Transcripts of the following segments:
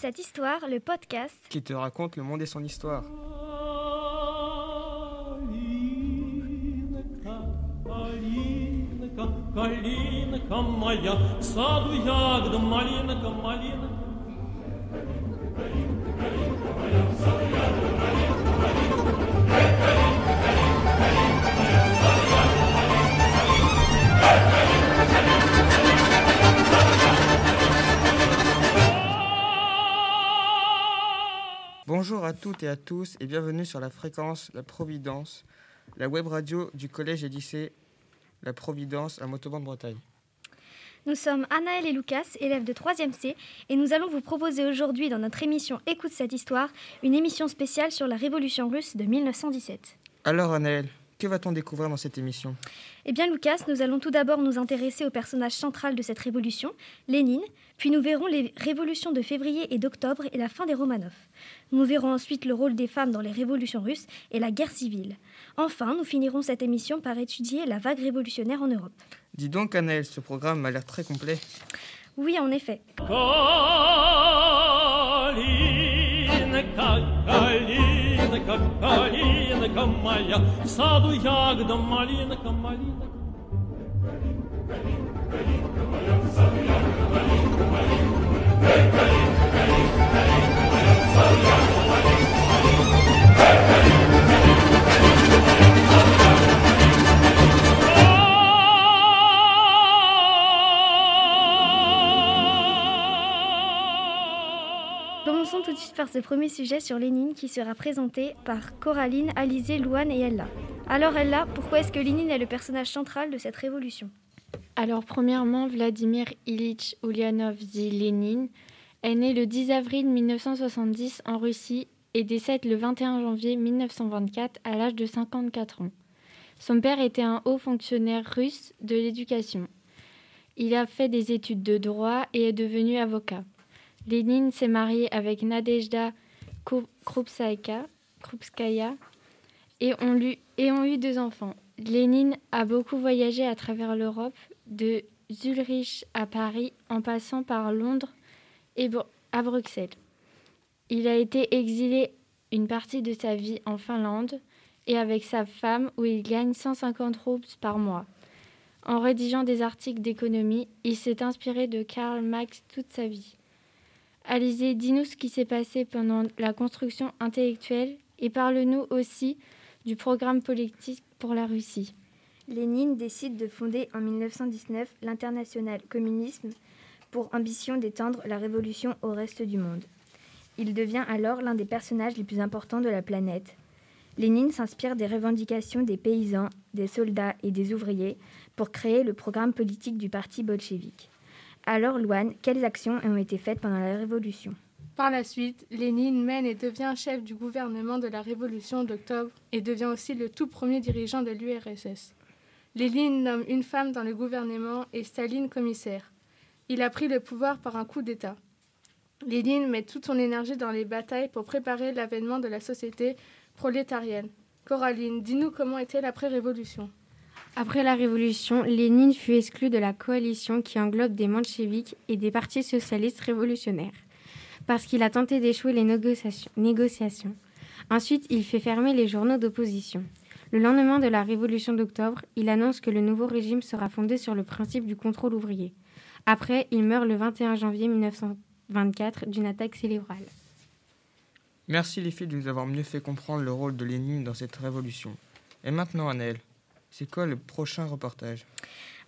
cette histoire, le podcast. qui te raconte le monde et son histoire. Калинка, калинка моя, в саду ягода, малинка, малинка. Bonjour à toutes et à tous et bienvenue sur la fréquence La Providence, la web radio du collège et lycée La Providence à Montauban de Bretagne. Nous sommes Anaël et Lucas, élèves de 3e C, et nous allons vous proposer aujourd'hui dans notre émission Écoute cette histoire, une émission spéciale sur la révolution russe de 1917. Alors Anaël, que va-t-on découvrir dans cette émission? Eh bien Lucas, nous allons tout d'abord nous intéresser au personnage central de cette révolution, Lénine, puis nous verrons les révolutions de février et d'octobre et la fin des Romanov. Nous verrons ensuite le rôle des femmes dans les révolutions russes et la guerre civile. Enfin, nous finirons cette émission par étudier la vague révolutionnaire en Europe. Dis donc Anaël, ce programme m'a l'air très complet. Oui, en effet. Калинка, калинка, калинка моя, в саду ягода, малинка, малинка. Commençons tout de suite par ce premier sujet sur Lénine qui sera présenté par Coraline, Alizé, Louane et Ella. Alors Ella, pourquoi est-ce que Lénine est le personnage central de cette révolution? Alors, premièrement, Vladimir Ilitch Ulyanov dit Lénine est né le 10 avril 1970 en Russie et décède le 21 janvier 1924 à l'âge de 54 ans. Son père était un haut fonctionnaire russe de l'éducation. Il a fait des études de droit et est devenu avocat. Lénine s'est marié avec Nadezhda Krupskaya, et ont eu deux enfants. Lénine a beaucoup voyagé à travers l'Europe, de Zurich à Paris, en passant par Londres et à Bruxelles. Il a été exilé une partie de sa vie en Finlande et avec sa femme où il gagne 150 roubles par mois. En rédigeant des articles d'économie, il s'est inspiré de Karl Marx toute sa vie. Alizé, dis-nous ce qui s'est passé pendant la construction intellectuelle et parle-nous aussi du programme politique Lénine décide de fonder en 1919 l'international communisme pour ambition d'étendre la révolution au reste du monde. Il devient alors l'un des personnages les plus importants de la planète. Lénine s'inspire des revendications des paysans, des soldats et des ouvriers pour créer le programme politique du parti bolchevique. Alors, Louane, quelles actions ont été faites pendant la révolution? Par la suite, Lénine mène et devient chef du gouvernement de la Révolution d'octobre et devient aussi le tout premier dirigeant de l'URSS. Lénine nomme une femme dans le gouvernement et Staline commissaire. Il a pris le pouvoir par un coup d'État. Lénine met toute son énergie dans les batailles pour préparer l'avènement de la société prolétarienne. Coraline, dis-nous comment était l'après-révolution. Après la Révolution, Lénine fut exclu de la coalition qui englobe des mencheviks et des partis socialistes révolutionnaires, parce qu'il a tenté d'échouer les négociations- négociations. Ensuite, il fait fermer les journaux d'opposition. Le lendemain de la Révolution d'octobre, il annonce que le nouveau régime sera fondé sur le principe du contrôle ouvrier. Après, il meurt le 21 janvier 1924 d'une attaque cérébrale. Merci les filles de nous avoir mieux fait comprendre le rôle de Lénine dans cette révolution. Et maintenant Anaël, c'est quoi le prochain reportage?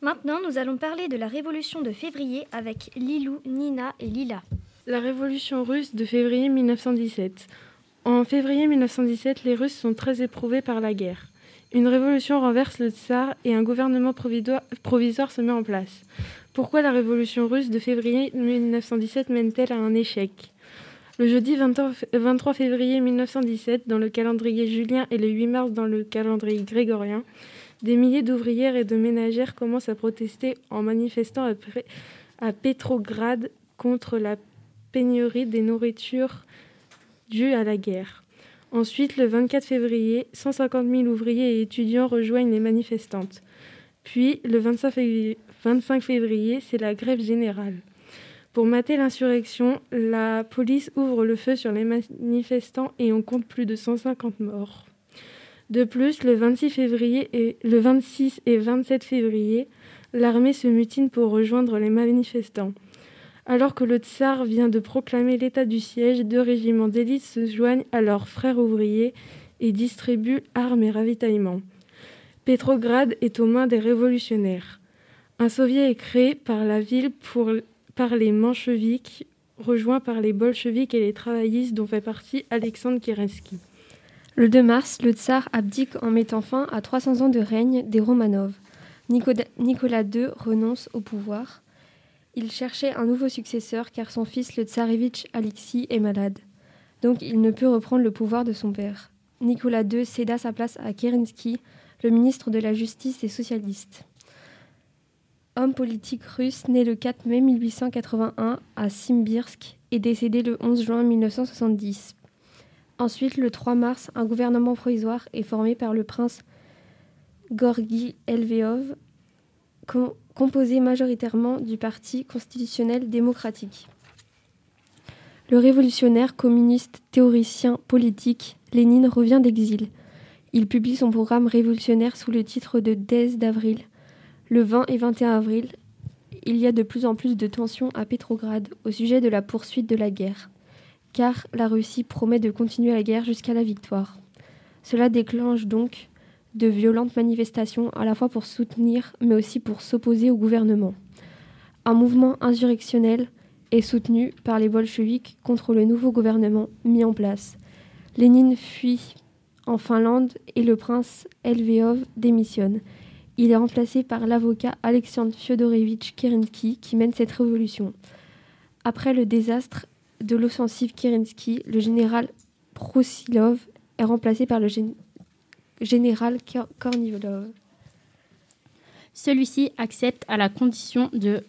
Maintenant, nous allons parler de la révolution de février avec Lilou, Nina et Lila. La révolution russe de février 1917. En février 1917, les Russes sont très éprouvés par la guerre. Une révolution renverse le tsar et un gouvernement provisoire se met en place. Pourquoi la révolution russe de février 1917 mène-t-elle à un échec? Le jeudi 23 février 1917, dans le calendrier julien et le 8 mars dans le calendrier grégorien, des milliers d'ouvrières et de ménagères commencent à protester en manifestant à Petrograd contre la pénurie des nourritures dues à la guerre. Ensuite, le 24 février, 150 000 ouvriers et étudiants rejoignent les manifestantes. Puis, le 25 février, c'est la grève générale. Pour mater l'insurrection, la police ouvre le feu sur les manifestants et on compte plus de 150 morts. De plus, le 26, février et, le 26 et 27 février, l'armée se mutine pour rejoindre les manifestants. Alors que le tsar vient de proclamer l'état du siège, deux régiments d'élite se joignent à leurs frères ouvriers et distribuent armes et ravitaillements. Pétrograd est aux mains des révolutionnaires. Un soviet est créé par la ville pour, par les mencheviks, rejoint par les bolcheviks et les travaillistes dont fait partie Alexandre Kerensky. Le 2 mars, le tsar abdique en mettant fin à 300 ans de règne des Romanov. Nicolas II renonce au pouvoir. Il cherchait un nouveau successeur car son fils, le tsarevitch Alexis, est malade. Donc il ne peut reprendre le pouvoir de son père. Nicolas II céda sa place à Kerensky, le ministre de la Justice et socialiste. Homme politique russe né le 4 mai 1881 à Simbirsk et décédé le 11 juin 1970. Ensuite, le 3 mars, un gouvernement provisoire est formé par le prince Gorgi Elveov, composé majoritairement du Parti constitutionnel démocratique. Le révolutionnaire communiste théoricien politique Lénine revient d'exil. Il publie son programme révolutionnaire sous le titre de 10 d'avril. Le 20 et 21 avril, il y a de plus en plus de tensions à Pétrograd au sujet de la poursuite de la guerre, car la Russie promet de continuer la guerre jusqu'à la victoire. Cela déclenche donc de violentes manifestations à la fois pour soutenir mais aussi pour s'opposer au gouvernement. Un mouvement insurrectionnel est soutenu par les bolcheviks contre le nouveau gouvernement mis en place. Lénine fuit en Finlande et le prince Elveov démissionne. Il est remplacé par l'avocat Alexandre Fyodorevitch Kerensky qui mène cette révolution. Après le désastre de l'offensive Kerensky, le général Prosilov est remplacé par le, général général Kornilov. Celui-ci accepte à la condition de,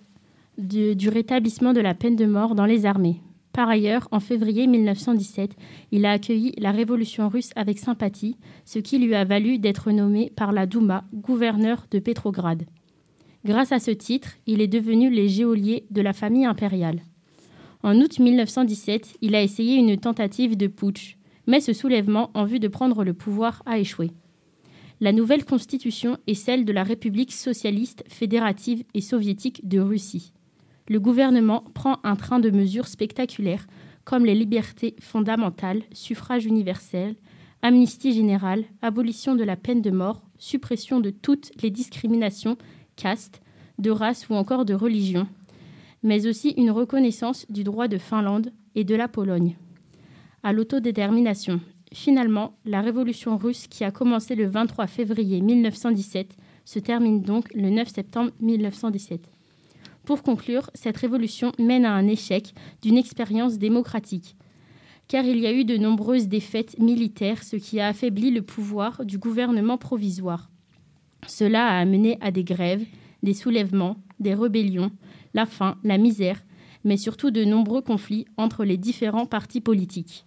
du rétablissement de la peine de mort dans les armées. Par ailleurs, en février 1917, il a accueilli la révolution russe avec sympathie, ce qui lui a valu d'être nommé par la Douma gouverneur de Pétrograd. Grâce à ce titre, il est devenu le géolier de la famille impériale. En août 1917, il a essayé une tentative de putsch, mais ce soulèvement en vue de prendre le pouvoir a échoué. La nouvelle constitution est celle de la République socialiste fédérative et soviétique de Russie. Le gouvernement prend un train de mesures spectaculaires comme les libertés fondamentales, suffrage universel, amnistie générale, abolition de la peine de mort, suppression de toutes les discriminations, caste, de race ou encore de religion, mais aussi une reconnaissance du droit de Finlande et de la Pologne à l'autodétermination. Finalement, la révolution russe qui a commencé le 23 février 1917 se termine donc le 9 septembre 1917. Pour conclure, cette révolution mène à un échec d'une expérience démocratique, car il y a eu de nombreuses défaites militaires, ce qui a affaibli le pouvoir du gouvernement provisoire. Cela a amené à des grèves, des soulèvements, des rébellions, la faim, la misère, mais surtout de nombreux conflits entre les différents partis politiques.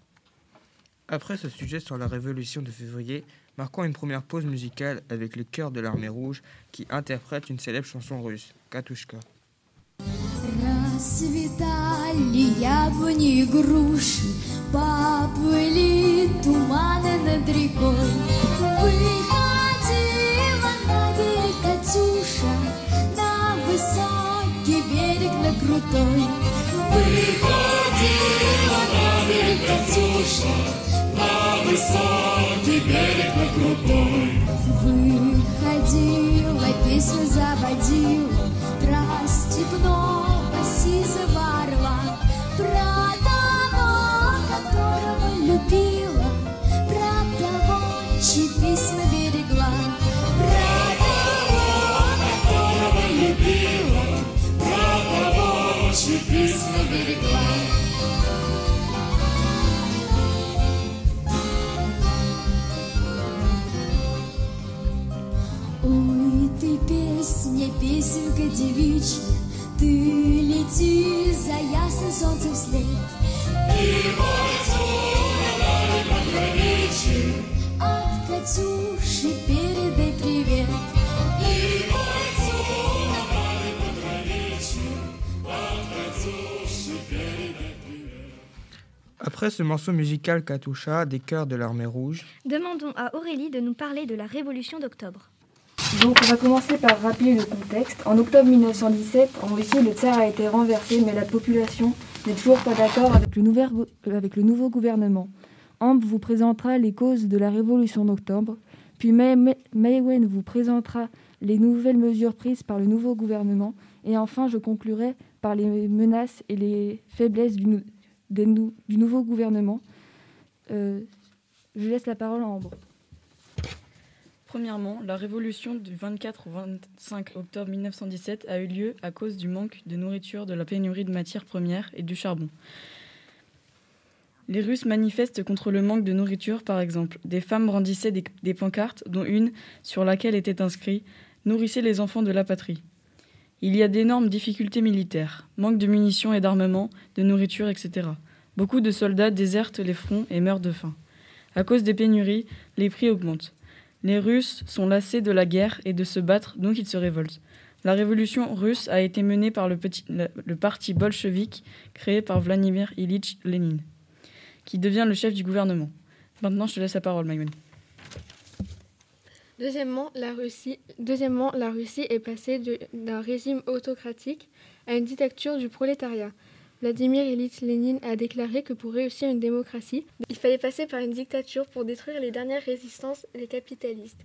Après ce sujet sur la révolution de février, marquons une première pause musicale avec le chœur de l'armée rouge qui interprète une célèbre chanson russe, Katushka. высокий берег на крутой. Выходила, высокий берег на крутой. Выходила, песню заводил, про степного сизого орла, про Après ce morceau musical Katusha des chœurs de l'armée rouge, Demandons à Aurélie de nous parler de la Révolution d'octobre. Donc on va commencer par rappeler le contexte. En octobre 1917, en Russie, le tsar a été renversé, mais la population n'est toujours pas d'accord avec, le nouvel- avec le nouveau gouvernement. Ambre vous présentera les causes de la révolution d'octobre, puis May- Maywen vous présentera les nouvelles mesures prises par le nouveau gouvernement, et enfin je conclurai par les menaces et les faiblesses du, du nouveau gouvernement. Euh, je laisse la parole à Ambre. Premièrement, la révolution du 24 au 25 octobre 1917 a eu lieu à cause du manque de nourriture, de la pénurie de matières premières et du charbon. Les Russes manifestent contre le manque de nourriture, par exemple. Des femmes brandissaient des, des pancartes, dont une sur laquelle était inscrit Nourrissez les enfants de la patrie. Il y a d'énormes difficultés militaires, manque de munitions et d'armement, de nourriture, etc. Beaucoup de soldats désertent les fronts et meurent de faim. À cause des pénuries, les prix augmentent. Les Russes sont lassés de la guerre et de se battre, donc ils se révoltent. La révolution russe a été menée par le, parti bolchevique créé par Vladimir Ilitch Lénine, qui devient le chef du gouvernement. Maintenant, je te laisse la parole, Maïwen. Deuxièmement, la Russie, est passée d'un régime autocratique à une dictature du prolétariat. Vladimir Ilyich Lénine a déclaré que pour réussir une démocratie, il fallait passer par une dictature pour détruire les dernières résistances des capitalistes.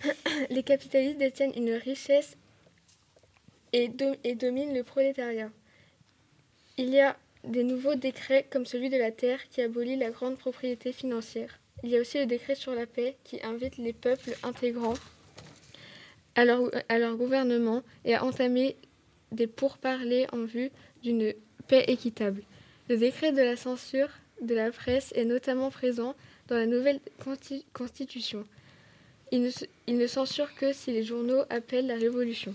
les capitalistes détiennent une richesse et, et dominent le prolétariat. Il y a des nouveaux décrets comme celui de la terre qui abolit la grande propriété financière. Il y a aussi le décret sur la paix qui invite les peuples intégrants à leur, gouvernement et à entamer des pourparlers en vue d'une paix équitable. Le décret de la censure de la presse est notamment présent dans la nouvelle consti- constitution. Il ne censure que si les journaux appellent la révolution.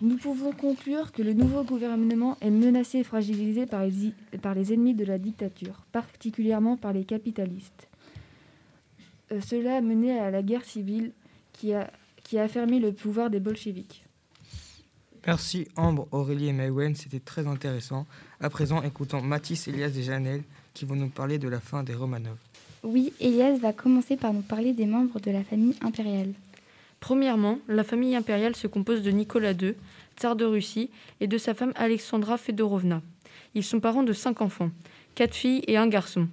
Nous pouvons conclure que le nouveau gouvernement est menacé et fragilisé par les, i- par les ennemis de la dictature, particulièrement par les capitalistes. Euh, cela a mené à la guerre civile qui a, qui a affermi le pouvoir des bolcheviks. Merci Ambre, Aurélie et Maïwen, c'était très intéressant. À présent, écoutons Mathis, Elias et Janelle qui vont nous parler de la fin des Romanov. Oui, Elias va commencer par nous parler des membres de la famille impériale. Premièrement, la famille impériale se compose de Nicolas II, tsar de Russie, et de sa femme Alexandra Fedorovna. Ils sont parents de cinq enfants, quatre filles et un garçon.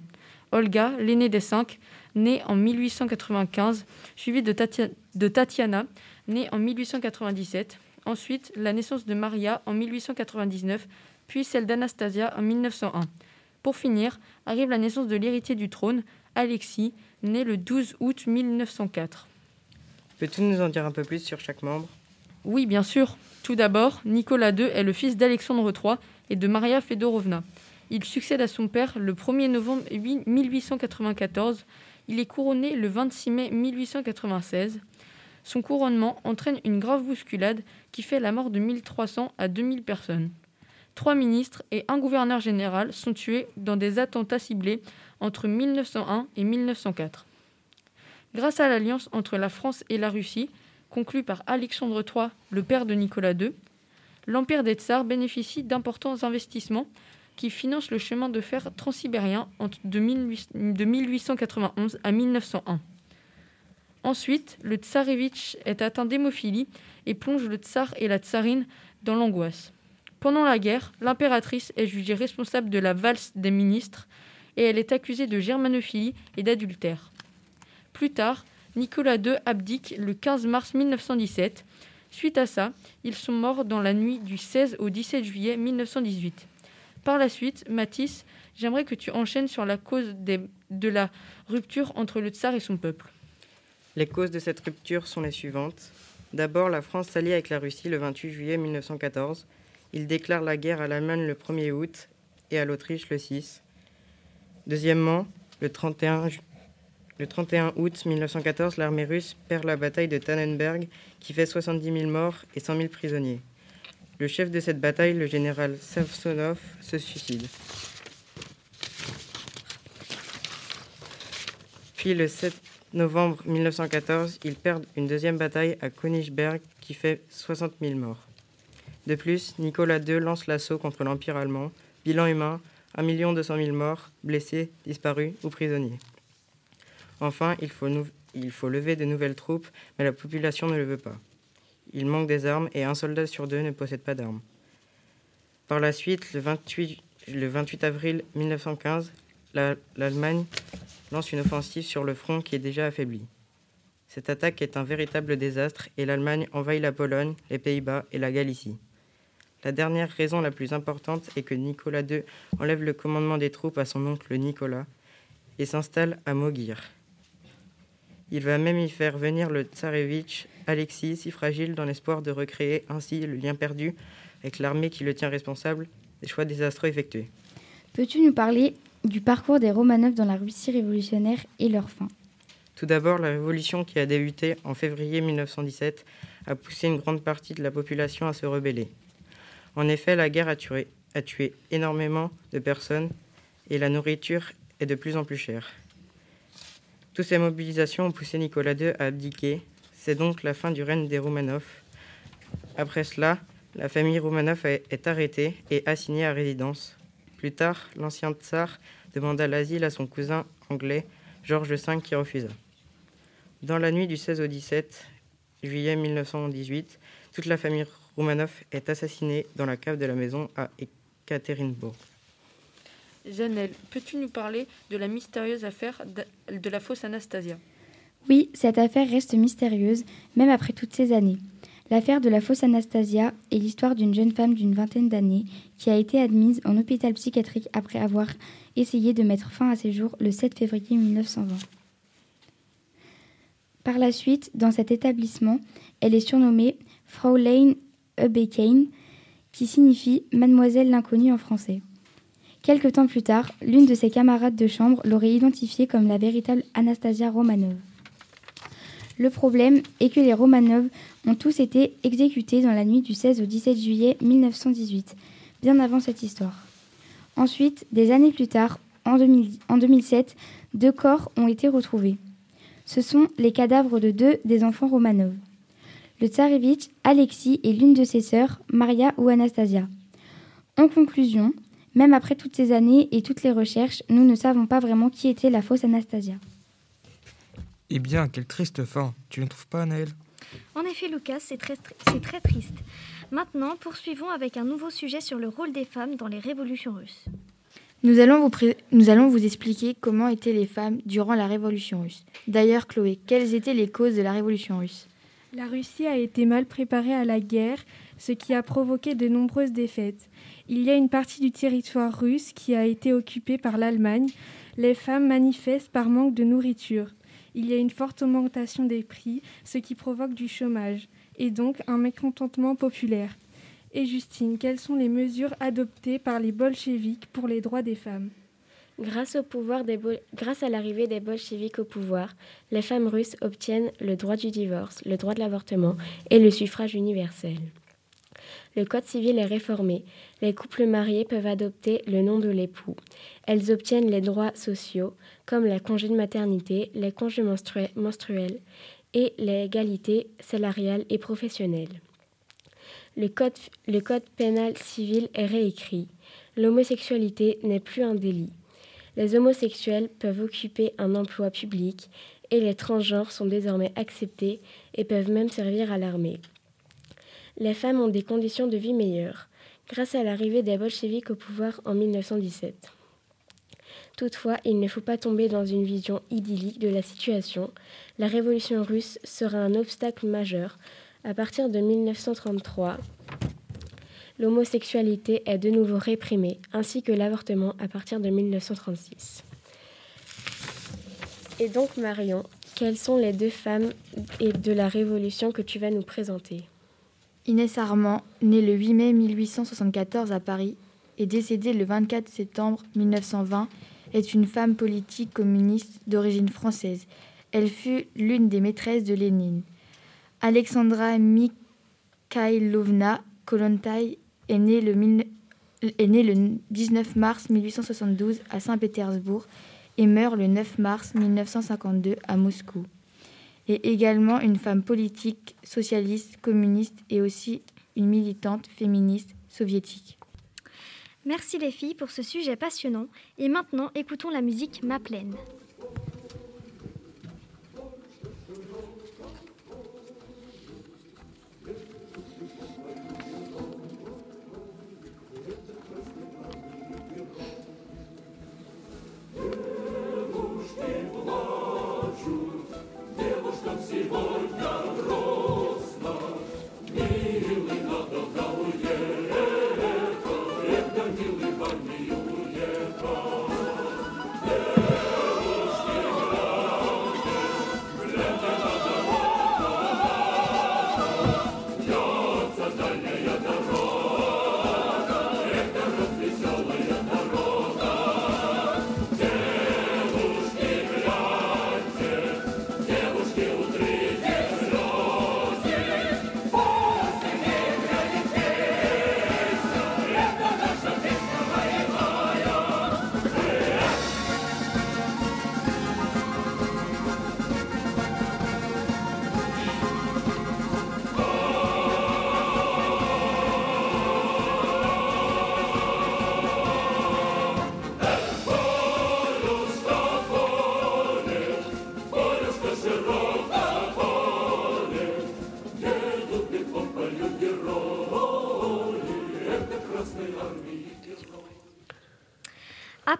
Olga, l'aînée des cinq, née en 1895, suivie de, de Tatiana, née en 1897. Ensuite, la naissance de Maria en 1899, puis celle d'Anastasia en 1901. Pour finir, arrive la naissance de l'héritier du trône, Alexis, né le 12 août 1904. Peux-tu nous en dire un peu plus sur chaque membre? Oui, bien sûr. Tout d'abord, Nicolas II est le fils d'Alexandre III et de Maria Fedorovna. Il succède à son père le 1er novembre 1894. Il est couronné le 26 mai 1896. Son couronnement entraîne une grave bousculade qui fait la mort de 1300 à 2000 personnes. Trois ministres et un gouverneur général sont tués dans des attentats ciblés entre 1901 et 1904. Grâce à l'alliance entre la France et la Russie, conclue par Alexandre III, le père de Nicolas II, l'Empire des Tsars bénéficie d'importants investissements qui financent le chemin de fer transsibérien de 18- de 1891 à 1901. Ensuite, le tsarevitch est atteint d'hémophilie et plonge le tsar et la tsarine dans l'angoisse. Pendant la guerre, l'impératrice est jugée responsable de la valse des ministres et elle est accusée de germanophilie et d'adultère. Plus tard, Nicolas II abdique le 15 mars 1917. Suite à ça, ils sont morts dans la nuit du 16 au 17 juillet 1918. Par la suite, Mathis, j'aimerais que tu enchaînes sur la cause de la rupture entre le tsar et son peuple. Les causes de cette rupture sont les suivantes. D'abord, la France s'allie avec la Russie le 28 juillet 1914. Il déclare la guerre à l'Allemagne le 1er août et à l'Autriche le 6. Deuxièmement, le 31, ju- le 31 août 1914, l'armée russe perd la bataille de Tannenberg qui fait 70 000 morts et 100 000 prisonniers. le chef de cette bataille, le général Samsonov, se suicide. Puis le 7 novembre 1914, ils perdent une deuxième bataille à Königsberg qui fait 60 000 morts. De plus, Nicolas II lance l'assaut contre l'Empire allemand. Bilan humain 1 200 000 morts, blessés, disparus ou prisonniers. Enfin, il faut, lever de nouvelles troupes, mais la population ne le veut pas. Il manque des armes et un soldat sur deux ne possède pas d'armes. Par la suite, le 28, le 28 avril 1915, la- l'Allemagne lance une offensive sur le front qui est déjà affaibli. Cette attaque est un véritable désastre et l'Allemagne envahit la Pologne, les Pays-Bas et la Galicie. La dernière raison la plus importante est que Nicolas II enlève le commandement des troupes à son oncle Nicolas et s'installe à Mogir. Il va même y faire venir le tsarevitch Alexis, si fragile, dans l'espoir de recréer ainsi le lien perdu avec l'armée qui le tient responsable des choix désastreux effectués. Peux-tu nous parler du parcours des Romanov dans la Russie révolutionnaire et leur fin? Tout d'abord, la révolution qui a débuté en février 1917 a poussé une grande partie de la population à se rebeller. En effet, la guerre a tué, a tué énormément de personnes et la nourriture est de plus en plus chère. Toutes ces mobilisations ont poussé Nicolas II à abdiquer. C'est donc la fin du règne des Romanov. Après cela, la famille Romanov est arrêtée et assignée à résidence. Plus tard, l'ancien tsar demanda l'asile à son cousin anglais, George V, qui refusa. Dans la nuit du 16 au 17 juillet 1918, toute la famille Romanov est assassinée dans la cave de la maison à Ekaterinbourg. Janelle, peux-tu nous parler de la mystérieuse affaire de la fausse Anastasia? Oui, cette affaire reste mystérieuse, même après toutes ces années. L'affaire de la fausse Anastasia est l'histoire d'une jeune femme d'une vingtaine d'années qui a été admise en hôpital psychiatrique après avoir essayé de mettre fin à ses jours le 7 février 1920. Par la suite, dans cet établissement, elle est surnommée Fraulein Ebekein, qui signifie Mademoiselle l'inconnue en français. Quelque temps plus tard, l'une de ses camarades de chambre l'aurait identifiée comme la véritable Anastasia Romanov. Le problème est que les Romanov ont tous été exécutés dans la nuit du 16 au 17 juillet 1918, bien avant cette histoire. Ensuite, des années plus tard, en, 2000 en 2007, deux corps ont été retrouvés. Ce sont les cadavres de deux des enfants Romanov. Le tsarevitch Alexis et l'une de ses sœurs, Maria ou Anastasia. En conclusion, même après toutes ces années et toutes les recherches, nous ne savons pas vraiment qui était la fausse Anastasia. Eh bien, quelle triste fin. Tu ne trouves pas, Naël? En effet, Lucas, c'est très, c'est très triste. Maintenant, poursuivons avec un nouveau sujet sur le rôle des femmes dans les révolutions russes. Nous allons, vous pré- nous allons vous expliquer comment étaient les femmes durant la Révolution russe. D'ailleurs, Chloé, quelles étaient les causes de la Révolution russe? La Russie a été mal préparée à la guerre, ce qui a provoqué de nombreuses défaites. Il y a une partie du territoire russe qui a été occupée par l'Allemagne. Les femmes manifestent par manque de nourriture. Il y a une forte augmentation des prix, ce qui provoque du chômage, et donc un mécontentement populaire. Et Justine, quelles sont les mesures adoptées par les bolcheviks pour les droits des femmes? Grâce, à l'arrivée des bolcheviks au pouvoir, les femmes russes obtiennent le droit du divorce, le droit de l'avortement et le suffrage universel. Le code civil est réformé. Les couples mariés peuvent adopter le nom de l'époux. Elles obtiennent les droits sociaux comme les congés de maternité, les congés menstrue- menstruels et l'égalité salariale et professionnelle. Le code pénal civil est réécrit. L'homosexualité n'est plus un délit. Les homosexuels peuvent occuper un emploi public et les transgenres sont désormais acceptés et peuvent même servir à l'armée. Les femmes ont des conditions de vie meilleures grâce à l'arrivée des bolcheviks au pouvoir en 1917. Toutefois, il ne faut pas tomber dans une vision idyllique de la situation. La révolution russe sera un obstacle majeur. À partir de 1933, l'homosexualité est de nouveau réprimée, ainsi que l'avortement à partir de 1936. Et donc, Marion, quelles sont les deux femmes de la Révolution que tu vas nous présenter? Inès Armand, née le 8 mai 1874 à Paris et décédée le 24 septembre 1920, est une femme politique communiste d'origine française. Elle fut l'une des maîtresses de Lénine. Alexandra Mikhailovna Kollontai est né le, le 19 mars 1872 à Saint-Pétersbourg et meurt le 9 mars 1952 à Moscou. Est également une femme politique, socialiste, communiste et aussi une militante féministe soviétique. Merci les filles pour ce sujet passionnant. Et maintenant, écoutons la musique Ma Plaine.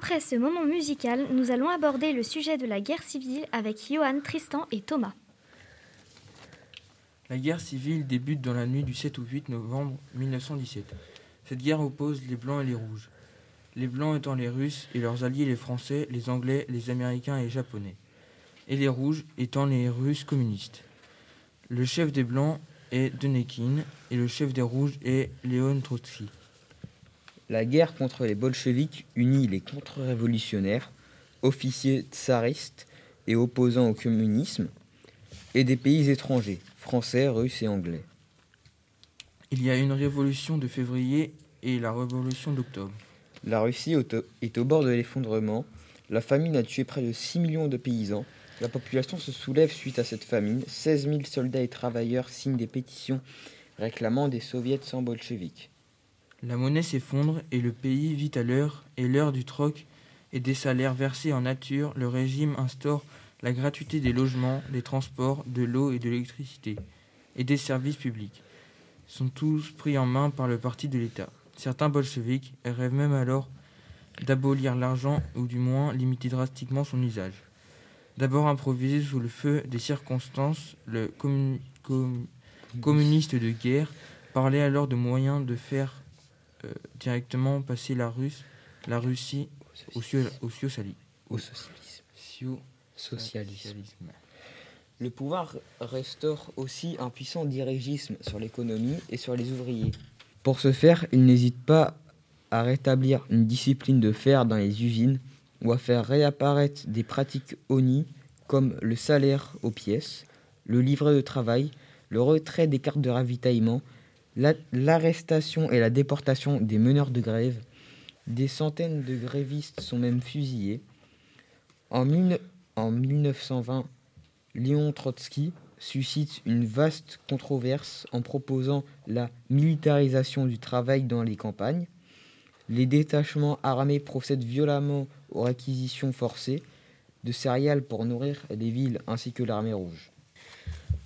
Après ce moment musical, nous allons aborder le sujet de la guerre civile avec Johan, Tristan et Thomas. La guerre civile débute dans la nuit du 7 au 8 novembre 1917. Cette guerre oppose les Blancs et les Rouges. Les Blancs étant les Russes et leurs alliés les Français, les Anglais, les Américains et les Japonais. Et les Rouges étant les Russes communistes. Le chef des Blancs est Denekin et le chef des Rouges est Léon Trotsky. La guerre contre les bolcheviks unit les contre-révolutionnaires, officiers tsaristes et opposants au communisme, et des pays étrangers, français, russes et anglais. Il y a une révolution de février et la révolution d'octobre. La Russie est au- bord de l'effondrement. La famine a tué près de 6 millions de paysans. La population se soulève suite à cette famine. 16 000 soldats et travailleurs signent des pétitions réclamant des soviets sans bolcheviques. La monnaie s'effondre et le pays vit à l'heure et l'heure du troc et des salaires versés en nature. Le régime instaure la gratuité des logements, des transports, de l'eau et de l'électricité et des services publics. Sont tous pris en main par le parti de l'État. Certains bolcheviks rêvent même alors d'abolir l'argent ou du moins limiter drastiquement son usage. D'abord improvisé sous le feu des circonstances, le commu- com- communiste de guerre parlait alors de moyens de faire euh, directement passer la, Russe, la Russie au, socialisme. Socialisme. Le pouvoir restaure aussi un puissant dirigisme sur l'économie et sur les ouvriers. Pour ce faire, il n'hésite pas à rétablir une discipline de fer dans les usines ou à faire réapparaître des pratiques ONI comme le salaire aux pièces, le livret de travail, le retrait des cartes de ravitaillement, l'arrestation et la déportation des meneurs de grève. Des centaines de grévistes sont même fusillés. En, mille- en 1920, Léon Trotsky suscite une vaste controverse en proposant la militarisation du travail dans les campagnes. Les détachements armés procèdent violemment aux réquisitions forcées de céréales pour nourrir les villes ainsi que l'armée rouge.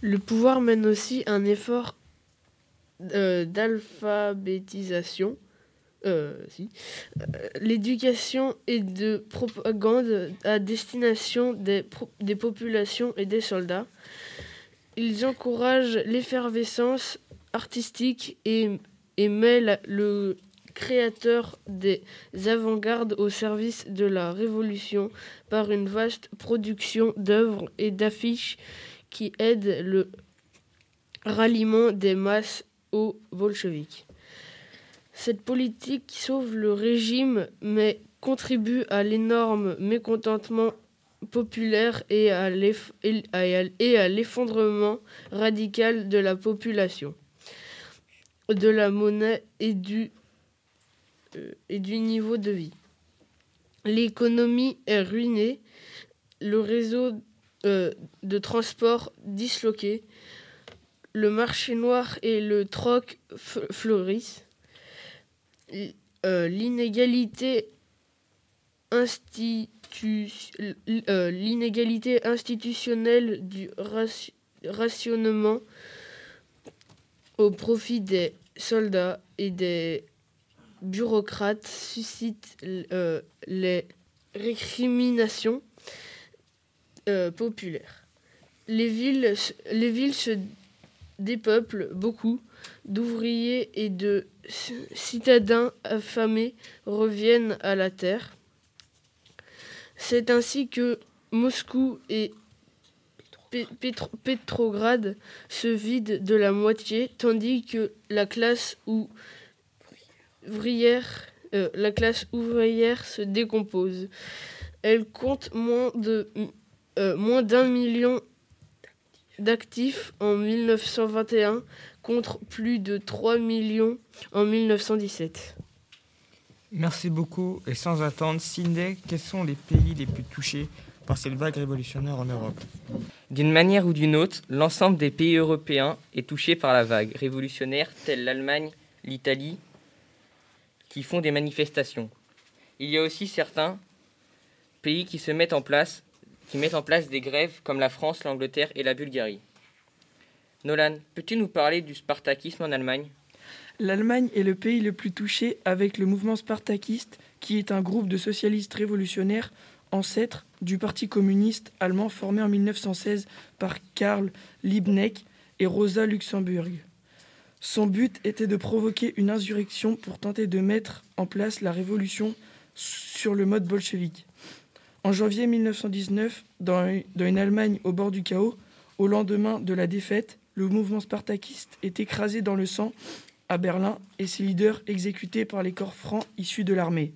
Le pouvoir mène aussi un effort euh, d'alphabétisation, euh, euh, l'éducation et de propagande à destination des populations et des soldats. Ils encouragent l'effervescence artistique et, et mêlent le créateur des avant-gardes au service de la révolution par une vaste production d'œuvres et d'affiches qui aident le ralliement des masses aux bolcheviks. Cette politique sauve le régime mais contribue à l'énorme mécontentement populaire et à l'effondrement radical de la population. de la monnaie et du, euh, niveau de vie. L'économie est ruinée, le réseau euh, de transport disloqué, le marché noir et le troc fleurissent. Euh, euh, l'inégalité institutionnelle du rationnement au profit des soldats et des bureaucrates suscite euh, les récriminations populaires. Les villes se dépeuplent beaucoup d'ouvriers et de citadins affamés reviennent à la terre. C'est ainsi que Moscou et Pétrograd se vident de la moitié, tandis que la classe ouvrière, euh, ouvrière se décompose. Elle compte moins euh, moins d'un million d'actifs en 1921 contre plus de 3 millions en 1917. Merci beaucoup et sans attendre, Cindy, quels sont les pays les plus touchés par cette vague révolutionnaire en Europe? D'une manière ou d'une autre, l'ensemble des pays européens est touché par la vague révolutionnaire, telle l'Allemagne, l'Italie, qui font des manifestations. Il y a aussi certains pays qui se mettent en place, qui mettent en place des grèves comme la France, l'Angleterre et la Bulgarie. Nolan, peux-tu nous parler du spartakisme en Allemagne? L'Allemagne est le pays le plus touché avec le mouvement spartakiste, qui est un groupe de socialistes révolutionnaires ancêtres du Parti communiste allemand formé en 1916 par Karl Liebknecht et Rosa Luxemburg. Son but était de provoquer une insurrection pour tenter de mettre en place la révolution sur le mode bolchevique. En janvier 1919, dans une Allemagne au bord du chaos, au lendemain de la défaite, le mouvement spartakiste est écrasé dans le sang à Berlin et ses leaders exécutés par les corps francs issus de l'armée.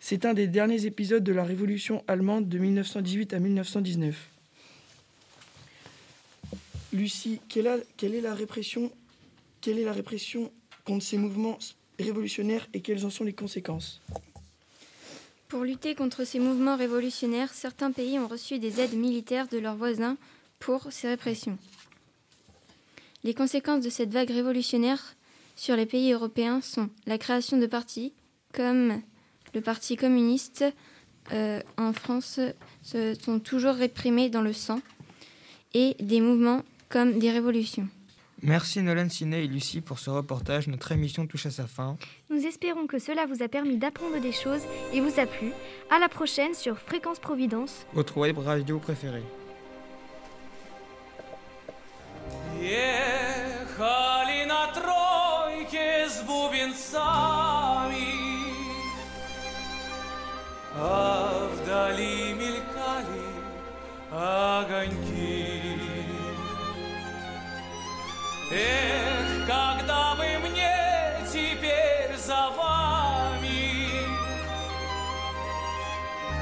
C'est un des derniers épisodes de la révolution allemande de 1918 à 1919. Lucie, quelle, est la répression, quelle est la répression contre ces mouvements révolutionnaires et quelles en sont les conséquences? Pour lutter contre ces mouvements révolutionnaires, certains pays ont reçu des aides militaires de leurs voisins pour ces répressions. Les conséquences de cette vague révolutionnaire sur les pays européens sont la création de partis comme le Parti communiste euh, en France sont toujours réprimés dans le sang et des mouvements comme des révolutions. Merci Nolan Ciné et Lucie pour ce reportage. Notre émission touche à sa fin. Nous espérons que cela vous a permis d'apprendre des choses et vous a plu. À la prochaine sur Fréquence Providence. Votre web radio préférée. Ехали Эх, когда бы мне теперь за вами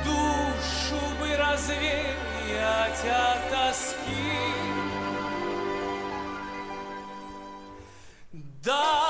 Душу бы развеять от тоски. Дорогой